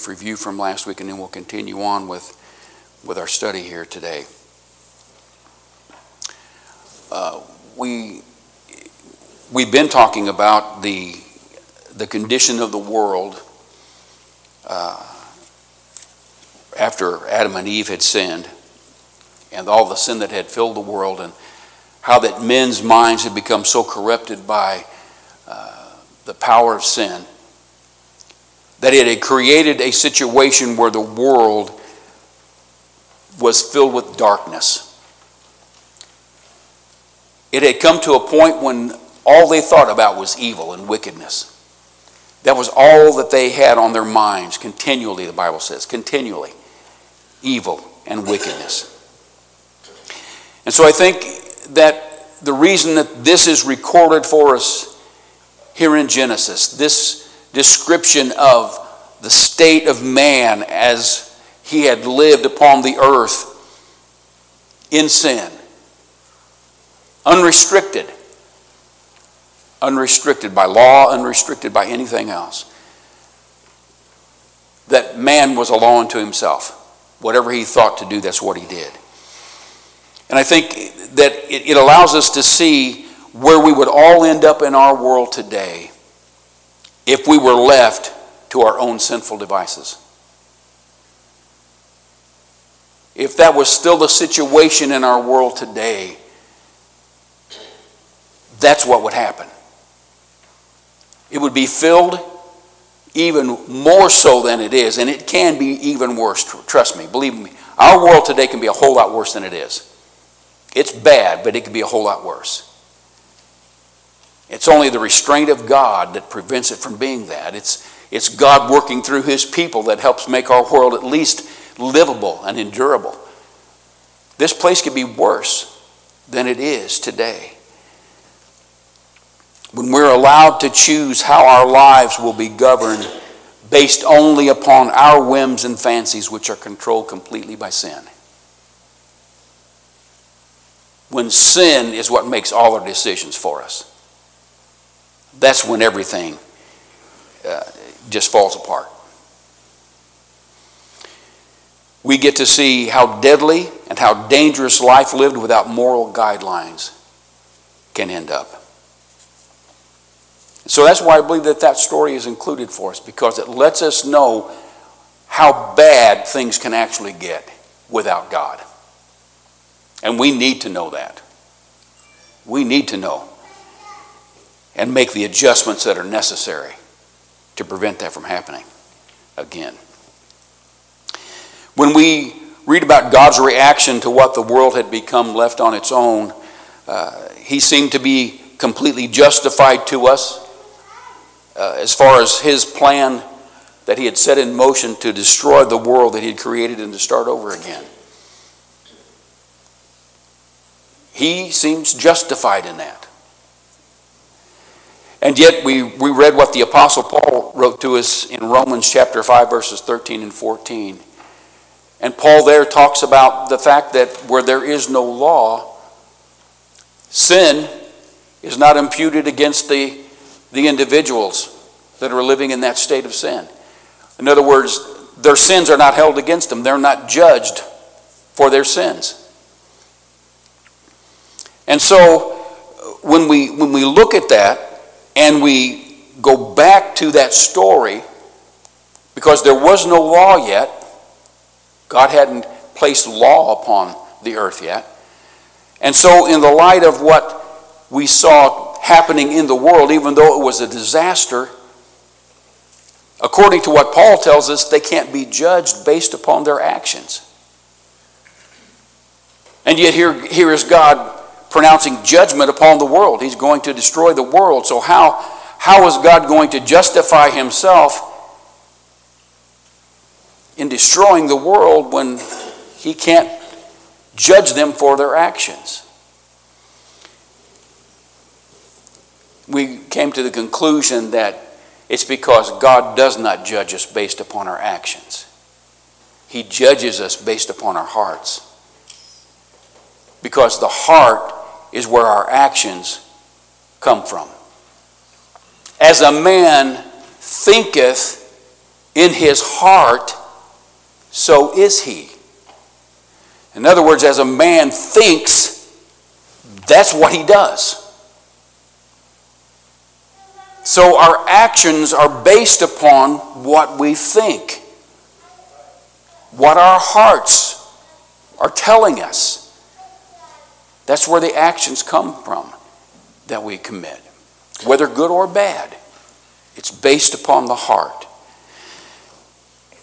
Brief review from last week, and then we'll continue on with, with our study here today. Uh, we we've been talking about the, the condition of the world uh, after Adam and Eve had sinned and all the sin that had filled the world and how that men's minds had become so corrupted by uh, the power of sin that it had created a situation where the world was filled with darkness. It had come to a point when all they thought about was evil and wickedness. That was all that they had on their minds continually, the Bible says, continually. Evil and wickedness. And so I think that the reason that this is recorded for us here in Genesis, this description of the state of man as he had lived upon the earth in sin, unrestricted unrestricted by law, unrestricted by anything else. That man was a law unto himself. Whatever he thought to do, that's what he did. And I think that it, allows us to see where we would all end up in our world today if we were left to our own sinful devices. If that was still the situation in our world today, that's what would happen. It would be filled even more so than it is, and it can be even worse. Trust me, believe me. Our world today can be a whole lot worse than it is. It's bad, but it can be a whole lot worse. It's only the restraint of God that prevents it from being that. It's, it's God working through His people that helps make our world at least livable and endurable. This place could be worse than it is today when we're allowed to choose how our lives will be governed based only upon our whims and fancies, which are controlled completely by sin. When sin is what makes all our decisions for us, that's when everything uh, just falls apart. We get to see how deadly and how dangerous life lived without moral guidelines can end up. So that's why I believe that that story is included for us because it lets us know how bad things can actually get without God. And we need to know that. We need to know and make the adjustments that are necessary to prevent that from happening again. When we read about God's reaction to what the world had become left on its own, uh, he seemed to be completely justified to us uh, as far as his plan that he had set in motion to destroy the world that he had created and to start over again. He seems justified in that. And yet, we, we read what the Apostle Paul wrote to us in Romans chapter 5, verses 13 and 14. And Paul there talks about the fact that where there is no law, sin is not imputed against the the individuals that are living in that state of sin. In other words, their sins are not held against them, they're not judged for their sins. And so when we when we look at that and we go back to that story because there was no law yet, God hadn't placed law upon the earth yet. And so in the light of what we saw happening in the world, even though it was a disaster, according to what Paul tells us, they can't be judged based upon their actions. And yet, here, here is God pronouncing judgment upon the world. He's going to destroy the world. So, how, how is God going to justify himself in destroying the world when he can't judge them for their actions. We came to the conclusion that it's because God does not judge us based upon our actions. He judges us based upon our hearts. Because the heart is where our actions come from. As a man thinketh in his heart, so is he. In other words, as a man thinks, that's what he does. So our actions are based upon what we think, what our hearts are telling us. That's where the actions come from that we commit, whether good or bad. It's based upon the heart.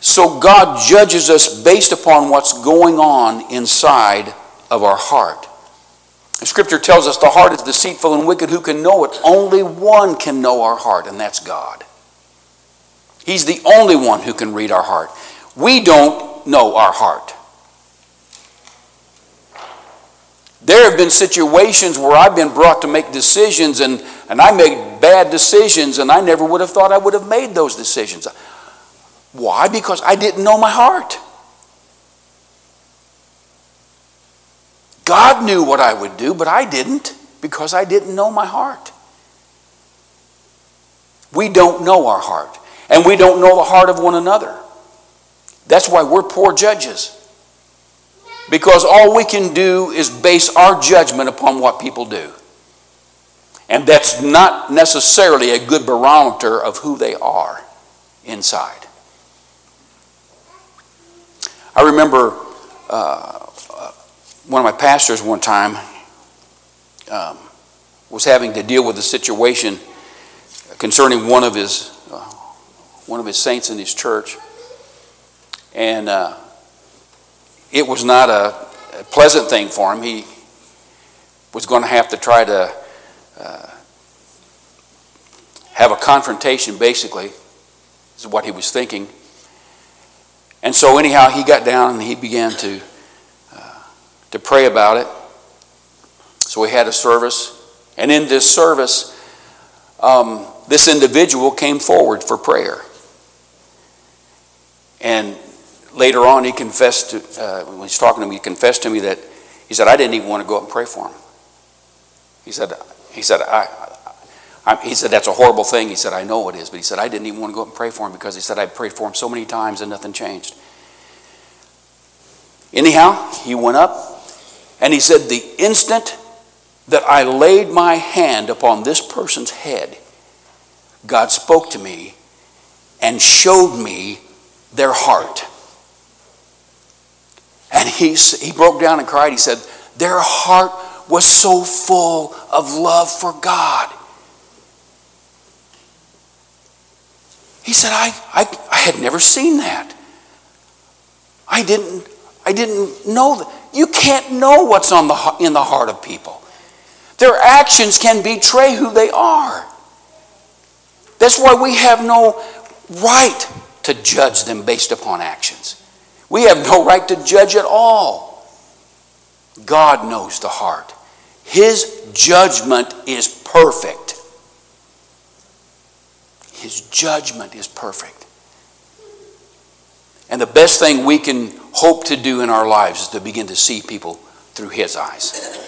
So God judges us based upon what's going on inside of our heart. The scripture tells us the heart is deceitful and wicked. Who can know it? Only one can know our heart, and that's God. He's the only one who can read our heart. We don't know our heart. There have been situations where I've been brought to make decisions and, and I made bad decisions and I never would have thought I would have made those decisions. Why? Because I didn't know my heart. God knew what I would do, but I didn't because I didn't know my heart. We don't know our heart, and we don't know the heart of one another. That's why we're poor judges. Because all we can do is base our judgment upon what people do. And that's not necessarily a good barometer of who they are inside. I remember uh, one of my pastors one time um, was having to deal with a situation concerning one of his uh, one of his saints in his church, and uh, it was not a, pleasant thing for him. He was going to have to try to uh, have a confrontation, basically, is what he was thinking. And so, anyhow, he got down and he began to to pray about it. So we had a service. And in this service, um, this individual came forward for prayer. And later on, he confessed to, uh, when he's talking to me, he confessed to me that he said, I didn't even want to go up and pray for him. He said, he said, I, I, he said, that's a horrible thing. He said, I know it is. But he said, I didn't even want to go up and pray for him because he said, I prayed for him so many times and nothing changed. Anyhow, he went up and he said, The instant that I laid my hand upon this person's head, God spoke to me and showed me their heart. And he, he broke down and cried. He said, Their heart was so full of love for God. He said, I, I, I had never seen that. I didn't, I didn't know that. You can't know what's on the, in the heart of people. Their actions can betray who they are. That's why we have no right to judge them based upon actions. We have no right to judge at all. God knows the heart. His judgment is perfect. His judgment is perfect. And the best thing we can hope to do in our lives is to begin to see people through His eyes.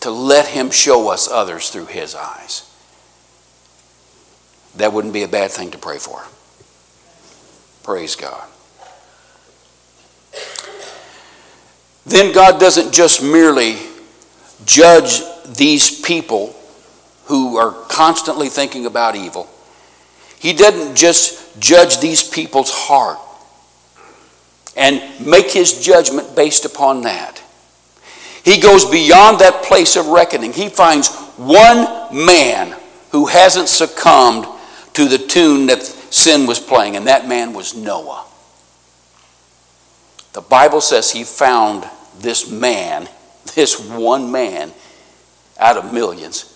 To let Him show us others through His eyes. That wouldn't be a bad thing to pray for. Praise God. Then God doesn't just merely judge these people who are constantly thinking about evil. He doesn't just judge these people's heart and make his judgment based upon that. He goes beyond that place of reckoning. He finds one man who hasn't succumbed to the tune that sin was playing, and that man was Noah. The Bible says he found this man, this one man, out of millions.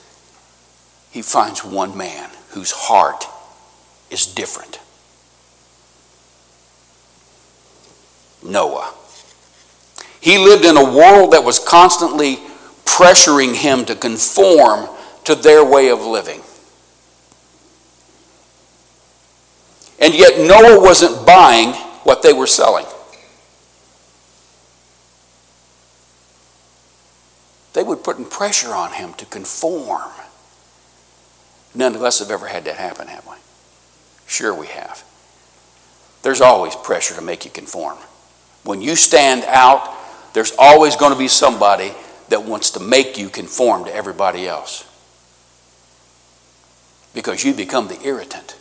He finds one man whose heart is different. Noah. He lived in a world that was constantly pressuring him to conform to their way of living. And yet, Noah wasn't buying what they were selling. They were putting pressure on him to conform. None of us have ever had that happen, have we? Sure, we have. There's always pressure to make you conform. When you stand out, there's always going to be somebody that wants to make you conform to everybody else. Because you become the irritant.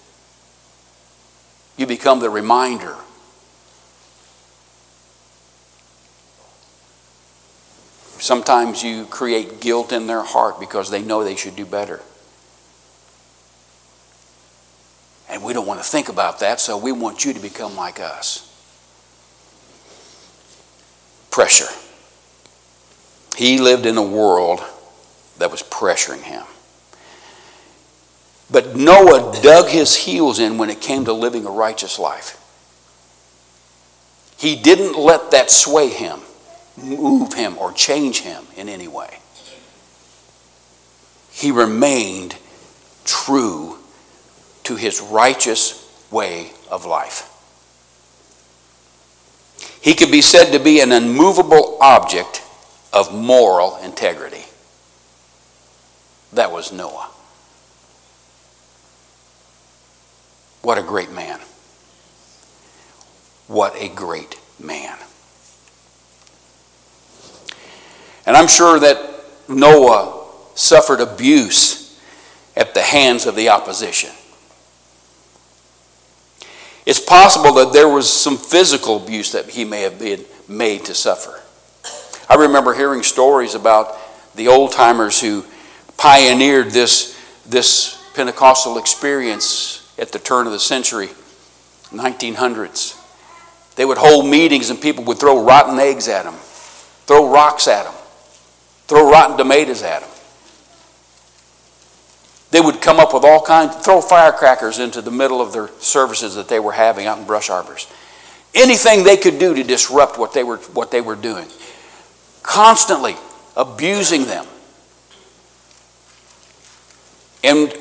You become the reminder. Sometimes you create guilt in their heart because they know they should do better. And we don't want to think about that, so we want you to become like us. Pressure. He lived in a world that was pressuring him. But Noah dug his heels in when it came to living a righteous life. He didn't let that sway him, move him, or change him in any way. He remained true to his righteous way of life. He could be said to be an unmovable object of moral integrity. That was Noah. What a great man. What a great man. And I'm sure that Noah suffered abuse at the hands of the opposition. It's possible that there was some physical abuse that he may have been made to suffer. I remember hearing stories about the old timers who pioneered this, this Pentecostal experience at the turn of the century, 1900s. They would hold meetings and people would throw rotten eggs at them, throw rocks at them, throw rotten tomatoes at them. They would come up with all kinds, throw firecrackers into the middle of their services that they were having out in brush arbors. Anything they could do to disrupt what they were, what they were doing. Constantly abusing them. And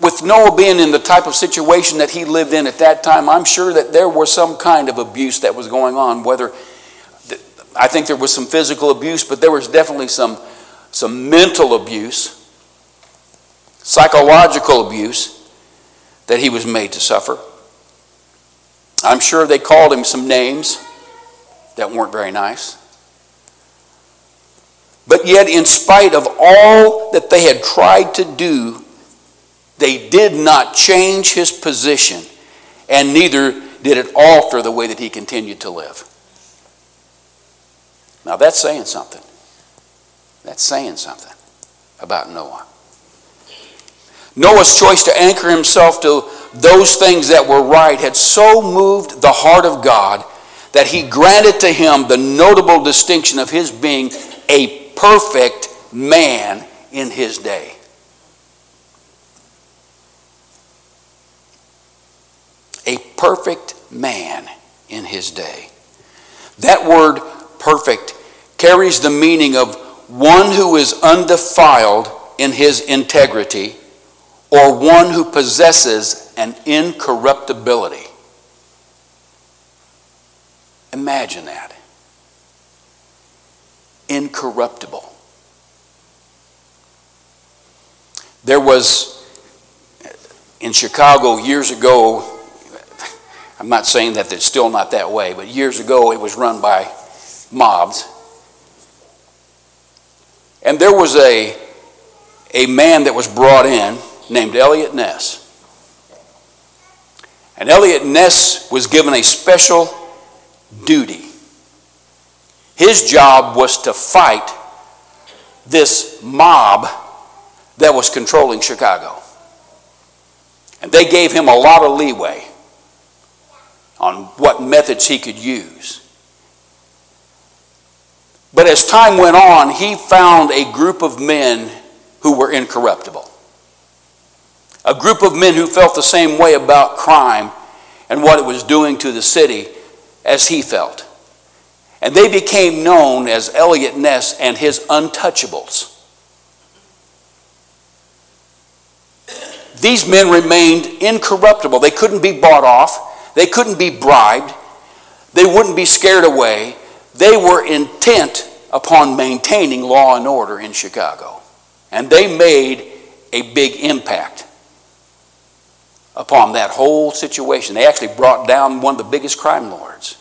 with Noah being in the type of situation that he lived in at that time, I'm sure that there was some kind of abuse that was going on. Whether I think there was some physical abuse, but there was definitely some, some mental abuse, psychological abuse that he was made to suffer. I'm sure they called him some names that weren't very nice. But yet, in spite of all that they had tried to do they did not change his position, and neither did it alter the way that he continued to live. Now that's saying something. That's saying something about Noah. Noah's choice to anchor himself to those things that were right had so moved the heart of God that he granted to him the notable distinction of his being a perfect man in his day. A perfect man in his day. That word perfect carries the meaning of one who is undefiled in his integrity or one who possesses an incorruptibility. Imagine that. Incorruptible. There was in Chicago years ago I'm not saying that it's still not that way, but years ago it was run by mobs. And there was a, a man that was brought in named Eliot Ness. And Eliot Ness was given a special duty. His job was to fight this mob that was controlling Chicago. And they gave him a lot of leeway on what methods he could use. But as time went on, he found a group of men who were incorruptible. A group of men who felt the same way about crime and what it was doing to the city as he felt. And they became known as Eliot Ness and his untouchables. These men remained incorruptible. They couldn't be bought off, they couldn't be bribed, they wouldn't be scared away. They were intent upon maintaining law and order in Chicago. And they made a big impact upon that whole situation. They actually brought down one of the biggest crime lords,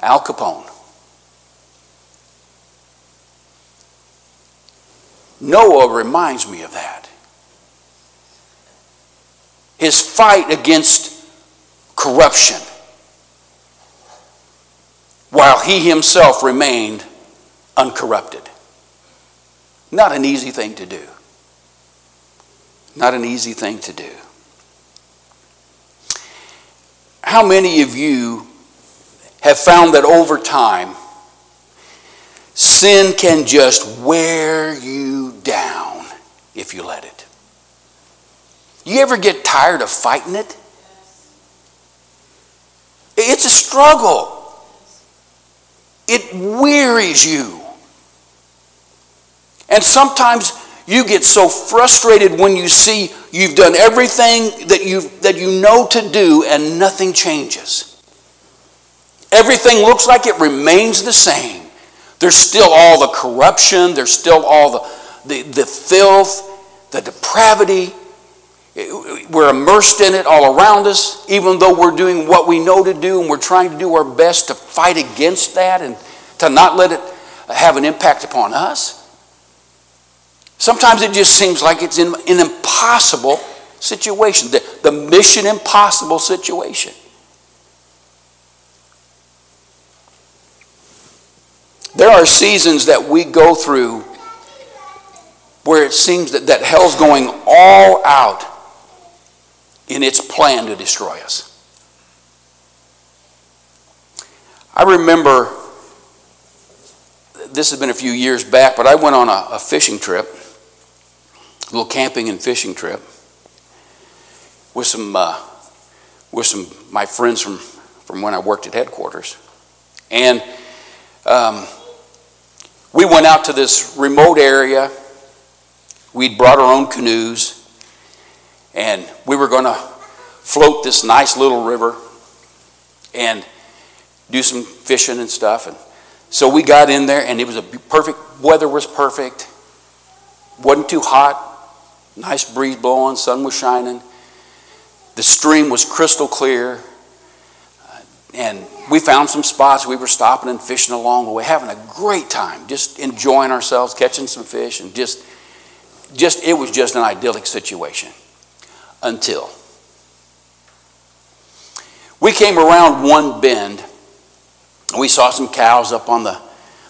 Al Capone. Noah reminds me of that. His fight against corruption while he himself remained uncorrupted. Not an easy thing to do. Not an easy thing to do. How many of you have found that over time, sin can just wear you down if you let it? You ever get tired of fighting it? It's a struggle. It wearies you. And sometimes you get so frustrated when you see you've done everything that you that you know to do and nothing changes. Everything looks like it remains the same. There's still all the corruption, there's still all the, the, the filth, the depravity. We're immersed in it all around us, even though we're doing what we know to do and we're trying to do our best to fight against that and to not let it have an impact upon us. Sometimes it just seems like it's in an impossible situation, the, the mission impossible situation. There are seasons that we go through where it seems that, that hell's going all out in its plan to destroy us. I remember, this has been a few years back, but I went on a, a fishing trip a little camping and fishing trip with some uh, with some my friends from from when I worked at headquarters, and um, we went out to this remote area. We'd brought our own canoes, and we were going to float this nice little river and do some fishing and stuff. And so we got in there, and it was a perfect weather was perfect. wasn't too hot, Nice breeze blowing, sun was shining. The stream was crystal clear. Uh, and we found some spots. We were stopping and fishing along the way, having a great time, just enjoying ourselves, catching some fish, and just, just it was just an idyllic situation. Until we came around one bend, and we saw some cows up on the,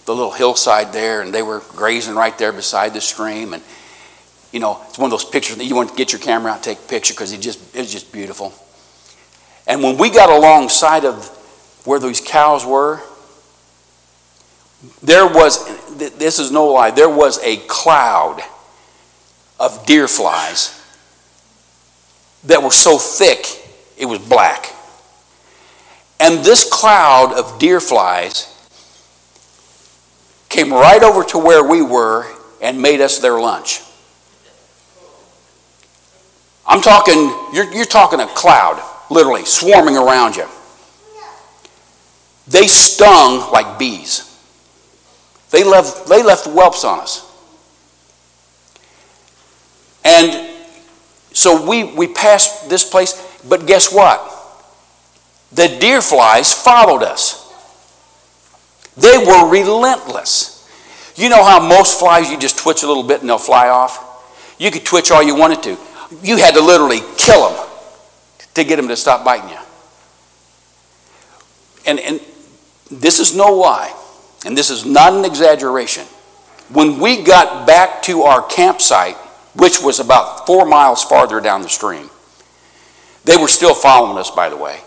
the little hillside there, and they were grazing right there beside the stream. And you know, it's one of those pictures that you want to get your camera out and take a picture because it just it's just beautiful. And when we got alongside of where those cows were, there was this is no lie, there was a cloud of deer flies that were so thick it was black. And this cloud of deer flies came right over to where we were and made us their lunch. I'm talking, you're, you're talking a cloud, literally, swarming around you. They stung like bees. They left, they left whelps on us. And so we, we passed this place, but guess what? The deer flies followed us. They were relentless. You know how most flies you just twitch a little bit and they'll fly off? You could twitch all you wanted to you had to literally kill them to get them to stop biting you. And, and this is no lie, and this is not an exaggeration. When we got back to our campsite, which was about four miles farther down the stream, they were still following us, by the way.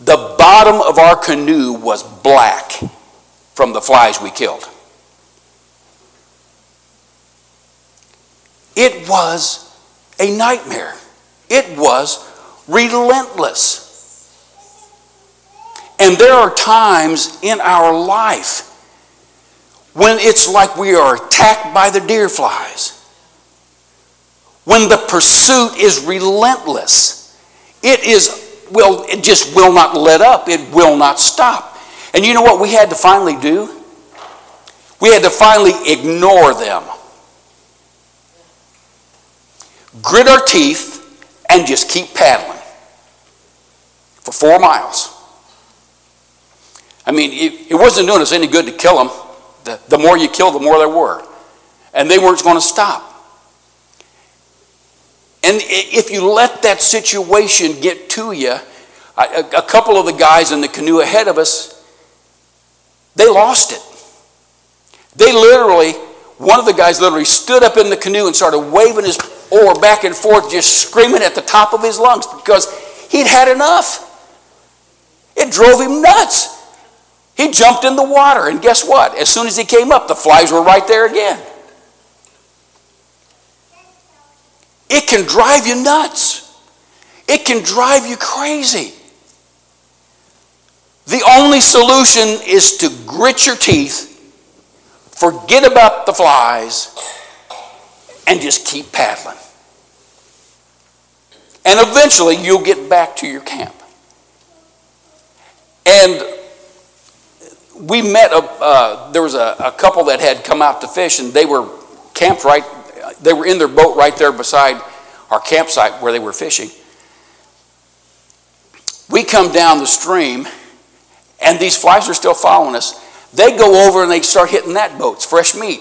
The bottom of our canoe was black from the flies we killed. It was a nightmare. It was relentless. And there are times in our life when it's like we are attacked by the deer flies. When the pursuit is relentless. It is, well, it just will not let up. It will not stop. And you know what we had to finally do? We had to finally ignore them. Grit our teeth and just keep paddling for four miles. I mean, it, it wasn't doing us any good to kill them. The, the more you kill, the more there were. And they weren't going to stop. And if you let that situation get to you, a, couple of the guys in the canoe ahead of us, they lost it. They literally, one of the guys literally stood up in the canoe and started waving his oar back and forth, just screaming at the top of his lungs because he'd had enough. It drove him nuts. He jumped in the water, and guess what? As soon as he came up, the flies were right there again. It can drive you nuts. It can drive you crazy. The only solution is to grit your teeth, forget about the flies, and just keep paddling. And eventually you'll get back to your camp. And we met, a, uh, there was a, a couple that had come out to fish, and they were camped right, they were in their boat right there beside our campsite where they were fishing. We come down the stream, and these flies are still following us. They go over and they start hitting that boat. It's fresh meat.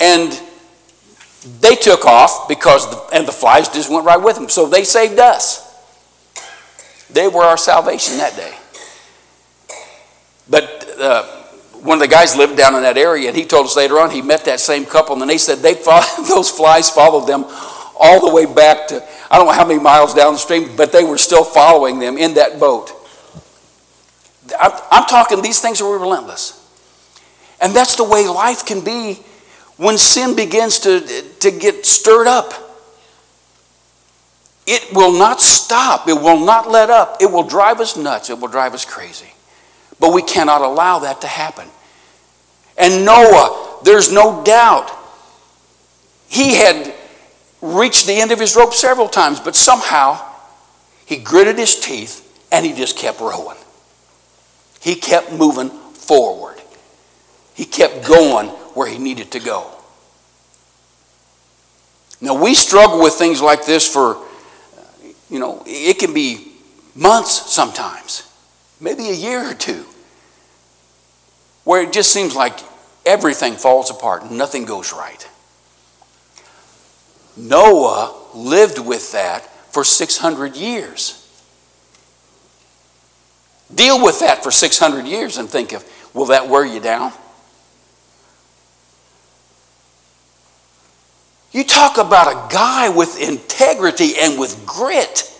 And they took off because, the, and the flies just went right with them. So they saved us. They were our salvation that day. But uh, one of the guys lived down in that area, and he told us later on he met that same couple, and they said they followed, those flies followed them all the way back to I don't know how many miles downstream, but they were still following them in that boat. I'm, I'm talking these things are relentless, and that's the way life can be when sin begins to, to get stirred up. It will not stop. It will not let up. It will drive us nuts. It will drive us crazy. But we cannot allow that to happen. And Noah, there's no doubt, he had reached the end of his rope several times, but somehow he gritted his teeth and he just kept rowing. He kept moving forward. He kept going where he needed to go. Now, we struggle with things like this for, you know, it can be months sometimes, maybe a year or two, where it just seems like everything falls apart, nothing goes right. Noah lived with that for 600 years. Deal with that for 600 years and think of, will that wear you down? You talk about a guy with integrity and with grit.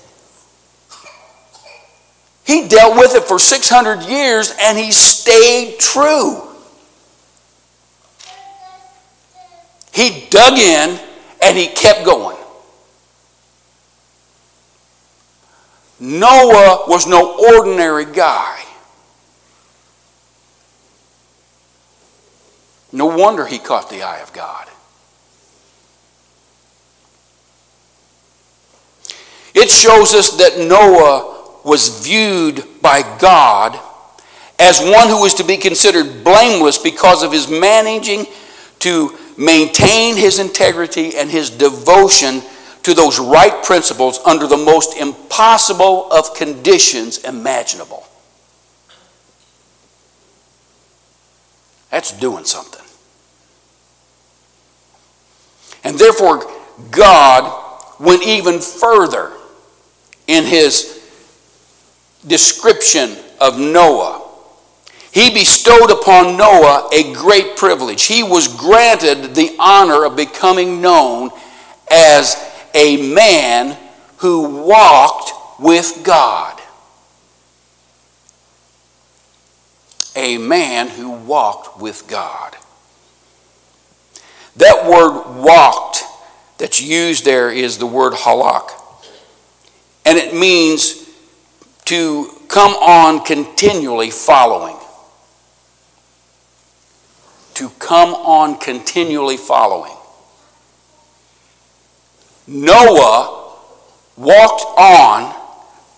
He dealt with it for 600 years and he stayed true. He dug in and he kept going. Noah was no ordinary guy. No wonder he caught the eye of God. It shows us that Noah was viewed by God as one who was to be considered blameless because of his managing to maintain his integrity and his devotion to those right principles under the most impossible of conditions imaginable. That's doing something. And therefore, God went even further in his description of Noah. He bestowed upon Noah a great privilege. He was granted the honor of becoming known as a man who walked with God. A man who walked with God. That word walked that's used there is the word halak and it means to come on continually following. To come on continually following. Noah walked on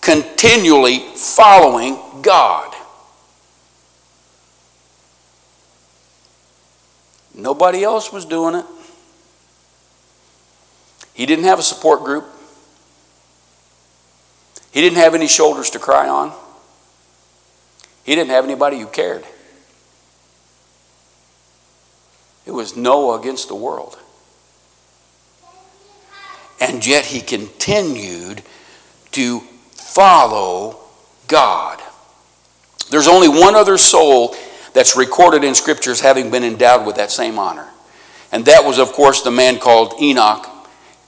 continually following God. Nobody else was doing it. He didn't have a support group. He didn't have any shoulders to cry on. He didn't have anybody who cared. It was Noah against the world. And yet he continued to follow God. There's only one other soul that's recorded in scriptures having been endowed with that same honor. And that was, of course, the man called Enoch,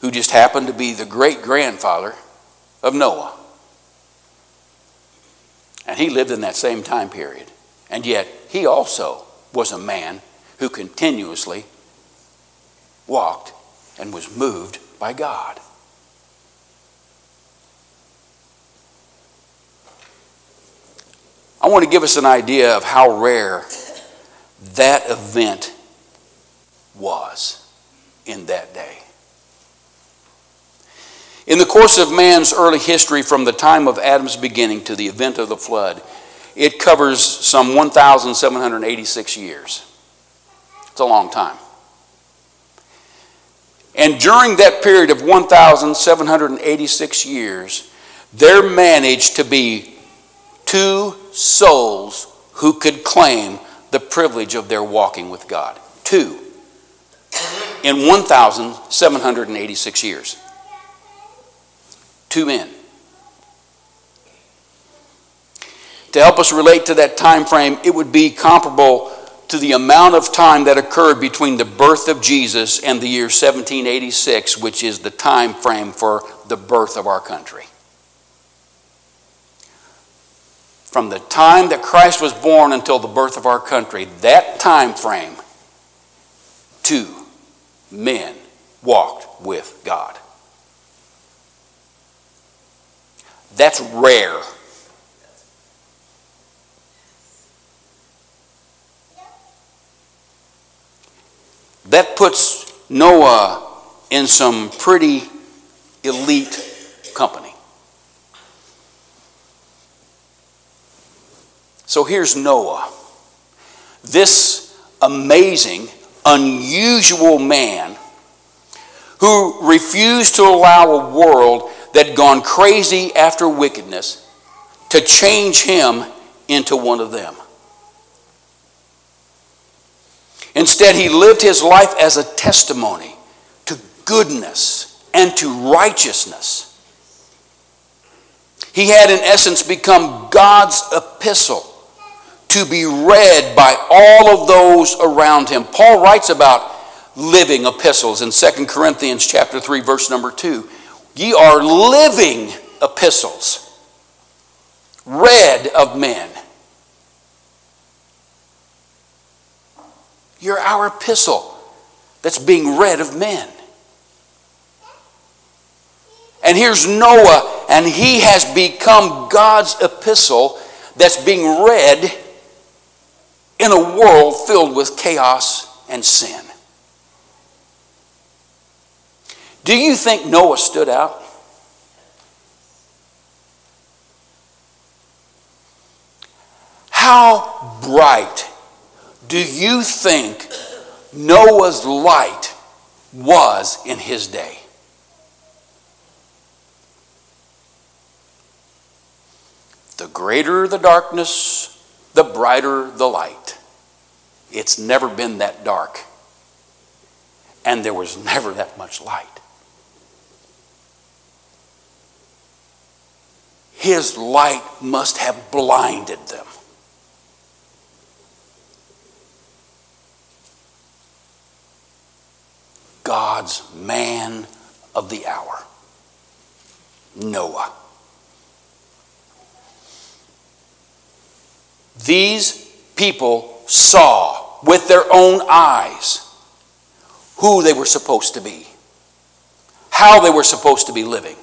who just happened to be the great grandfather of Noah. And he lived in that same time period. And yet, he also was a man who continuously walked and was moved by God. I want to give us an idea of how rare that event was in that day. In the course of man's early history, from the time of Adam's beginning to the event of the flood, it covers some 1,786 years. It's a long time. And during that period of 1,786 years, there managed to be two souls who could claim the privilege of their walking with God. Two. In 1,786 years. Two men. To help us relate to that time frame, it would be comparable to the amount of time that occurred between the birth of Jesus and the year 1786, which is the time frame for the birth of our country. From the time that Christ was born until the birth of our country, that time frame, two men walked with God. That's rare. That puts Noah in some pretty elite company. So here's Noah, this amazing, unusual man who refused to allow a world that gone crazy after wickedness to change him into one of them. Instead, he lived his life as a testimony to goodness and to righteousness. He had, in essence, become God's epistle to be read by all of those around him. Paul writes about living epistles in 2 Corinthians chapter 3 verse number 2. Ye are living epistles read of men You're our epistle that's being read of men. And here's Noah, and he has become God's epistle that's being read in a world filled with chaos and sin. Do you think Noah stood out? How bright do you think Noah's light was in his day? The greater the darkness, the brighter the light. It's never been that dark, and there was never that much light. His light must have blinded them. God's man of the hour, Noah. These people saw with their own eyes who they were supposed to be, how they were supposed to be living.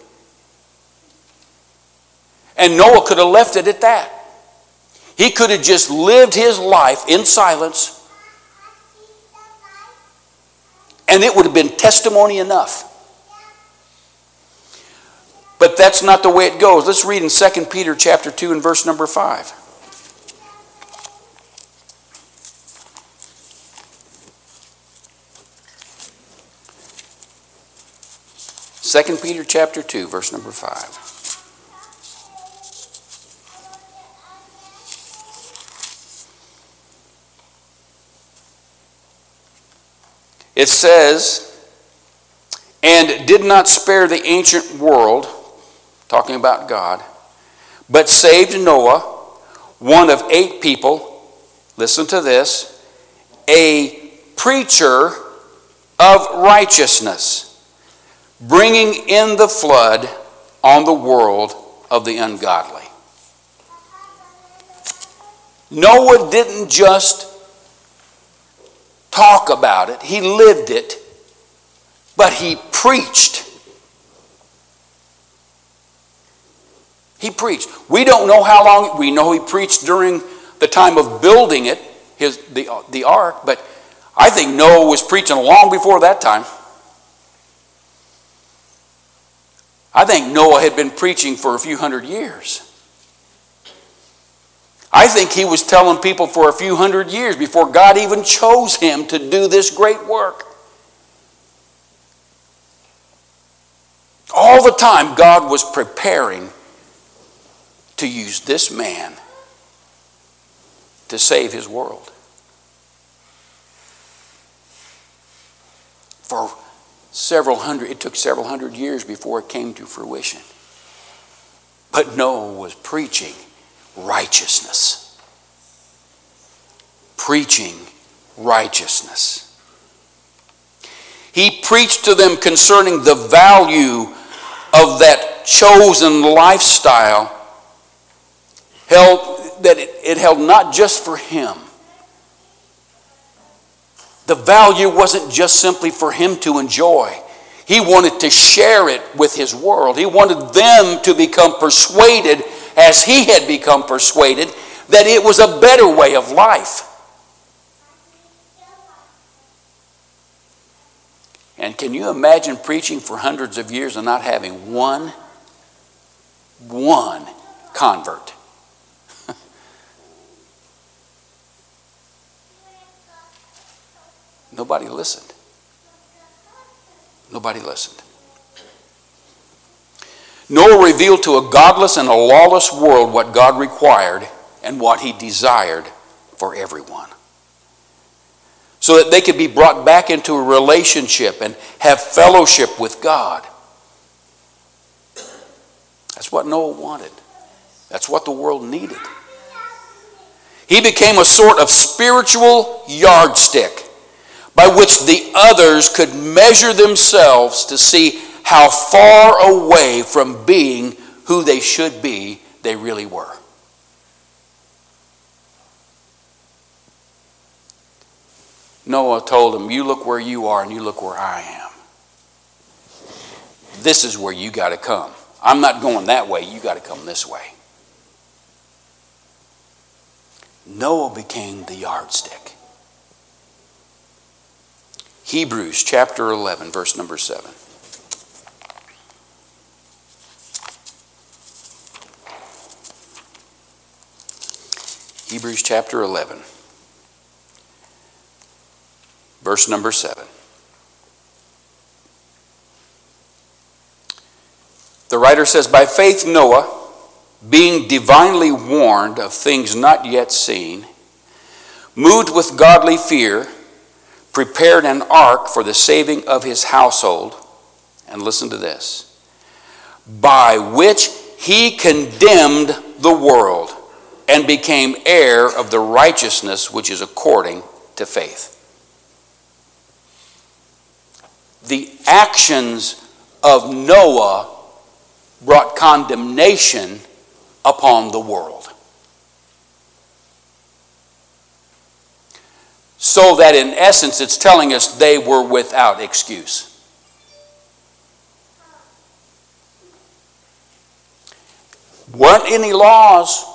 And Noah could have left it at that. He could have just lived his life in silence, and it would have been testimony enough. But that's not the way it goes. Let's read in 2 Peter chapter 2 and verse number 5. Second Peter chapter 2, verse number 5. It says, and did not spare the ancient world, talking about God, but saved Noah, one of eight people. Listen to this a preacher of righteousness bringing in the flood on the world of the ungodly. Noah didn't just talk about it, he lived it, but he preached. He preached. We don't know how long, we know he preached during the time of building it, his, the, the ark, but I think Noah was preaching long before that time. I think Noah had been preaching for a few hundred years. I think he was telling people for a few hundred years before God even chose him to do this great work. All the time, God was preparing to use this man to save his world. For several hundred, it took several hundred years before it came to fruition. But Noah was preaching righteousness. Preaching righteousness. He preached to them concerning the value of that chosen lifestyle held that it, it held not just for him the value wasn't just simply for him to enjoy. He wanted to share it with his world. He wanted them to become persuaded, as he had become persuaded, that it was a better way of life. And can you imagine preaching for hundreds of years and not having one, one convert? Nobody listened. Nobody listened. Noah revealed to a godless and a lawless world what God required and what he desired for everyone. So that they could be brought back into a relationship and have fellowship with God. That's what Noah wanted. That's what the world needed. He became a sort of spiritual yardstick by which the others could measure themselves to see how far away from being who they should be they really were. Noah told them, You look where you are and you look where I am. This is where you got to come. I'm not going that way, you got to come this way. Noah became the yardstick. Hebrews chapter 11, verse number 7. Hebrews chapter 11, verse number 7. The writer says, By faith, Noah, being divinely warned of things not yet seen, moved with godly fear, prepared an ark for the saving of his household. And listen to this by which he condemned the world and became heir of the righteousness which is according to faith. The actions of Noah brought condemnation upon the world. So that in essence, it's telling us they were without excuse. weren't any laws,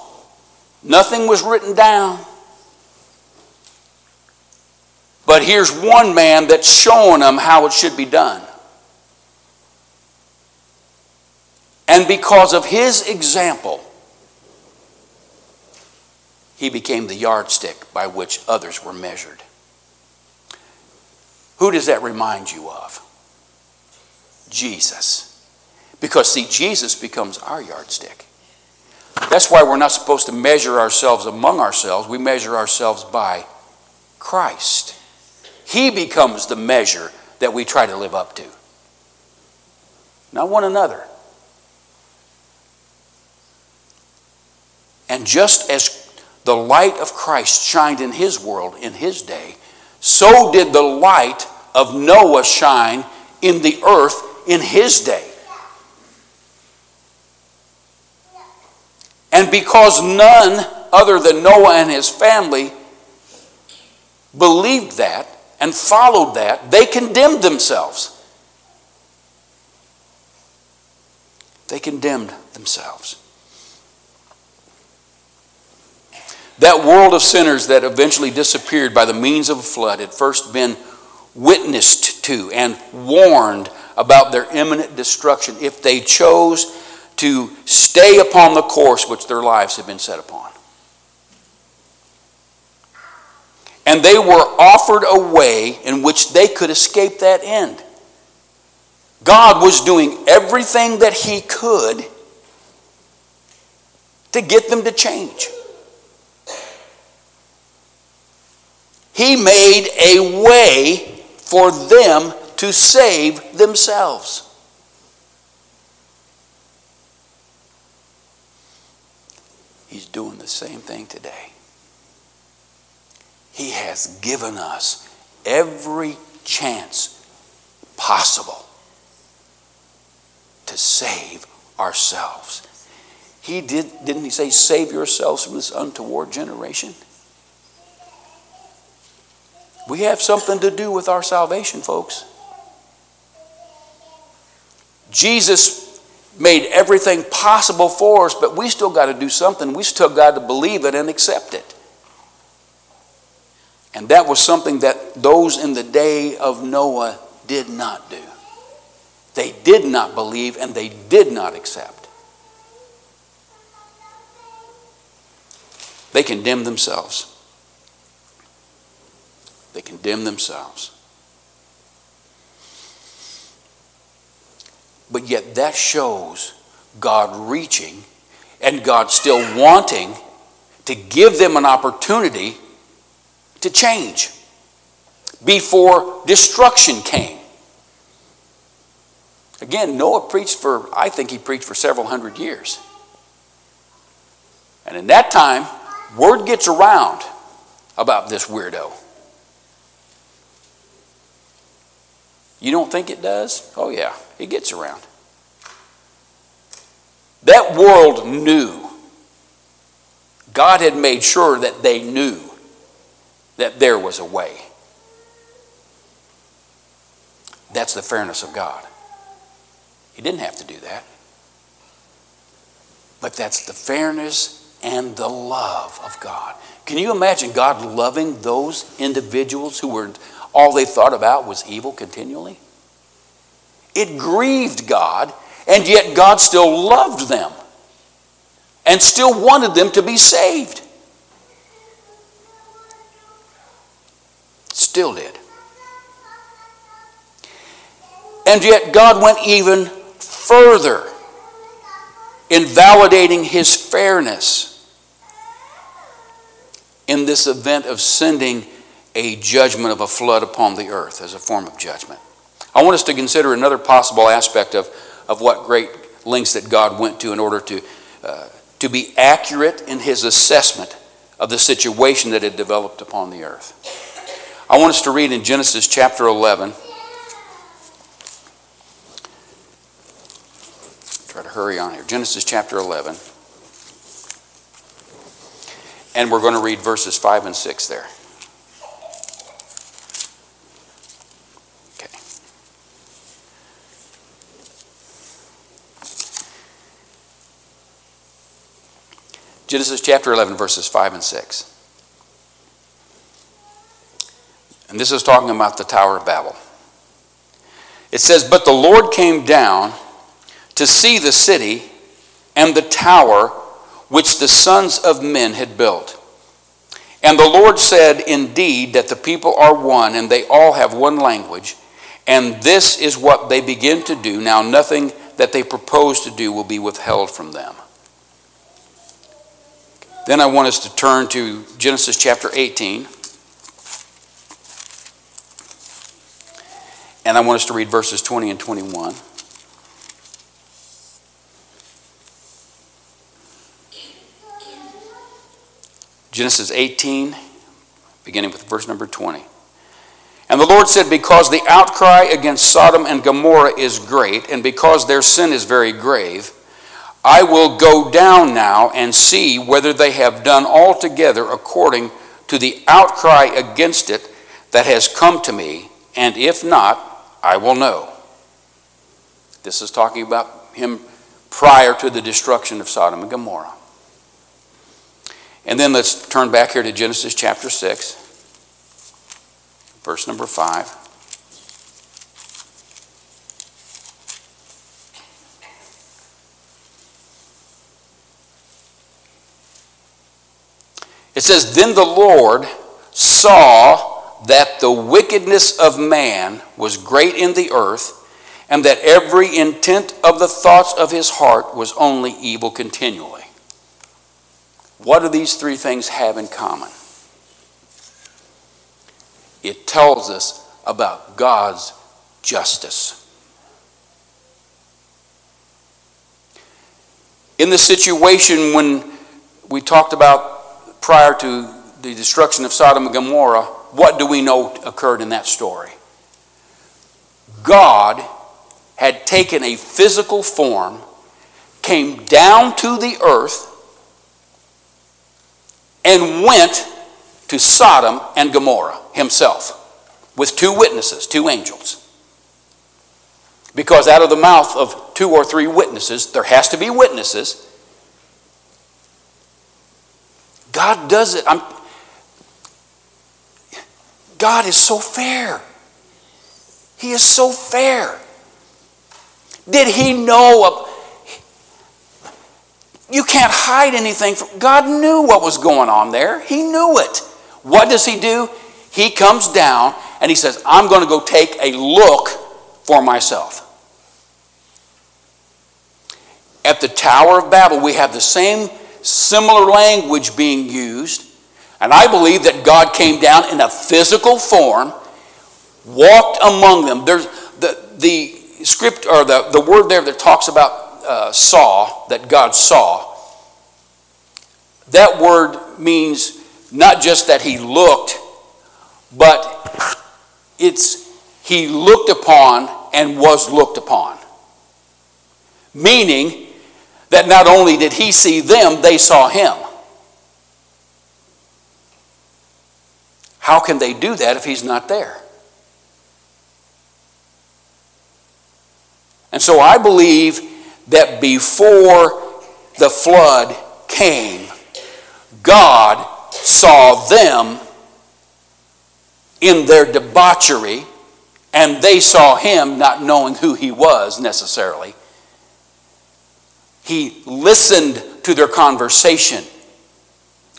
nothing was written down. But here's one man that's showing them how it should be done. And because of his example, he became the yardstick by which others were measured. Who does that remind you of? Jesus. Because, see, Jesus becomes our yardstick. That's why we're not supposed to measure ourselves among ourselves. We measure ourselves by Christ. He becomes the measure that we try to live up to, not one another. And just as the light of Christ shined in his world in his day, so did the light of Noah shine in the earth in his day. And because none other than Noah and his family believed that and followed that, they condemned themselves. They condemned themselves. That world of sinners that eventually disappeared by the means of a flood had first been witnessed to and warned about their imminent destruction if they chose to stay upon the course which their lives had been set upon. And they were offered a way in which they could escape that end. God was doing everything that He could to get them to change. He made a way for them to save themselves. He's doing the same thing today. He has given us every chance possible to save ourselves. He did, didn't he say, save yourselves from this untoward generation? We have something to do with our salvation, folks. Jesus made everything possible for us, but we still got to do something. We still got to believe it and accept it. And that was something that those in the day of Noah did not do. They did not believe and they did not accept. They condemned themselves. They condemn themselves. But yet that shows God reaching and God still wanting to give them an opportunity to change before destruction came. Again, Noah preached for, I think he preached for several hundred years. And in that time, word gets around about this weirdo. You don't think it does? Oh, yeah, it gets around. That world knew. God had made sure that they knew that there was a way. That's the fairness of God. He didn't have to do that. But that's the fairness and the love of God. Can you imagine God loving those individuals who were all they thought about was evil continually? It grieved God, and yet God still loved them and still wanted them to be saved. Still did. And yet God went even further in validating his fairness in this event of sending a judgment of a flood upon the earth as a form of judgment. I want us to consider another possible aspect of, of what great lengths that God went to in order to, uh, to be accurate in his assessment of the situation that had developed upon the earth. I want us to read in Genesis chapter 11. Try to hurry on here. Genesis chapter 11. And we're going to read verses 5 and 6 there. Genesis chapter 11, verses 5 and 6. And this is talking about the Tower of Babel. It says, But the Lord came down to see the city and the tower which the sons of men had built. And the Lord said, Indeed, that the people are one, and they all have one language, and this is what they begin to do. Now, nothing that they propose to do will be withheld from them. Then I want us to turn to Genesis chapter 18. And I want us to read verses 20 and 21. Genesis 18, beginning with verse number 20. And the Lord said, Because the outcry against Sodom and Gomorrah is great, and because their sin is very grave, I will go down now and see whether they have done altogether according to the outcry against it that has come to me, and if not, I will know. This is talking about him prior to the destruction of Sodom and Gomorrah. And then let's turn back here to Genesis chapter 6, verse number 5. It says, Then the Lord saw that the wickedness of man was great in the earth, and that every intent of the thoughts of his heart was only evil continually. What do these three things have in common? It tells us about God's justice. In the situation when we talked about prior to the destruction of Sodom and Gomorrah, what do we know occurred in that story? God had taken a physical form, came down to the earth, and went to Sodom and Gomorrah himself with two witnesses, two angels. Because out of the mouth of two or three witnesses, there has to be witnesses. God does it. I'm, God is so fair. He is so fair. Did he know of, you can't hide anything from God knew what was going on there. He knew it. What does he do? He comes down and he says, I'm going to go take a look for myself. At the Tower of Babel, we have the same similar language being used. And I believe that God came down in a physical form, walked among them. There's the, the script or the, the word there that talks about uh, saw, that God saw, that word means not just that he looked, but it's he looked upon and was looked upon. Meaning that not only did he see them, they saw him. How can they do that if he's not there? And so I believe that before the flood came, God saw them in their debauchery, and they saw him not knowing who he was necessarily. He listened to their conversation.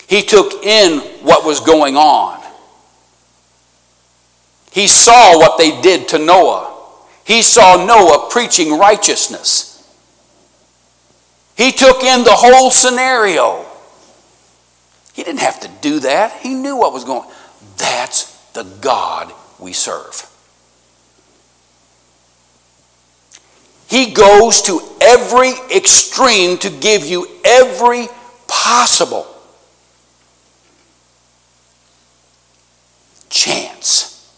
He took in what was going on. He saw what they did to Noah. He saw Noah preaching righteousness. He took in the whole scenario. He didn't have to do that. He knew what was going on. That's the God we serve. He goes to every extreme to give you every possible chance.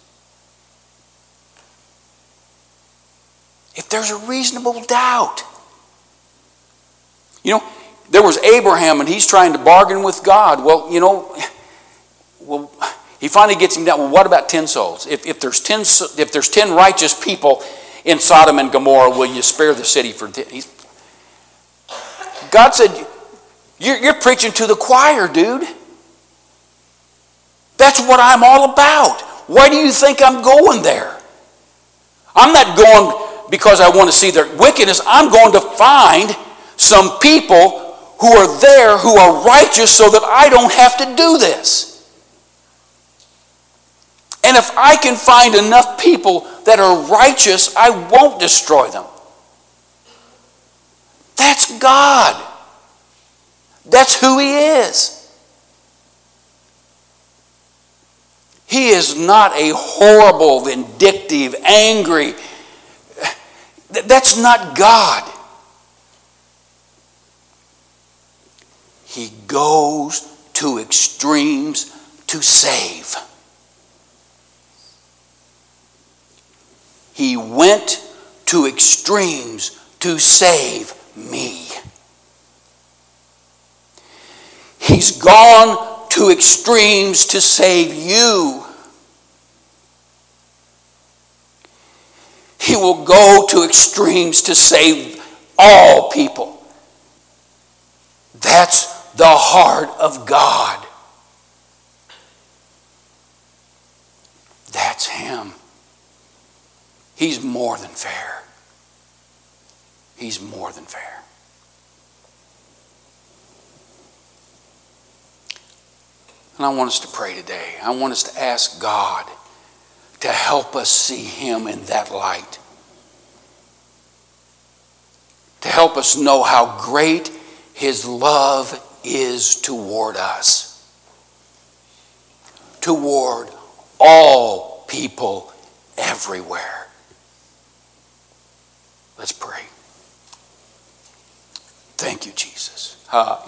If there's a reasonable doubt, you know, there was Abraham and he's trying to bargain with God. Well, you know, well, he finally gets him down. Well, what about 10 souls? If, if, there's 10, if there's 10 righteous people in Sodom and Gomorrah, will you spare the city for 10? He's, God said, You're, you're preaching to the choir, dude. That's what I'm all about. Why do you think I'm going there? I'm not going because I want to see their wickedness. I'm going to find some people who are there who are righteous so that I don't have to do this. And if I can find enough people that are righteous, I won't destroy them. That's God. That's who He is. He is not a horrible, vindictive, angry. That's not God. He goes to extremes to save. He went to extremes to save me. He's gone to extremes to save you. He will go to extremes to save all people. That's the heart of God. That's Him. He's more than fair. He's more than fair. And I want us to pray today. I want us to ask God to help us see Him in that light. To help us know how great His love is toward us. Toward all people everywhere. Let's pray. Thank you, Jesus. Ha,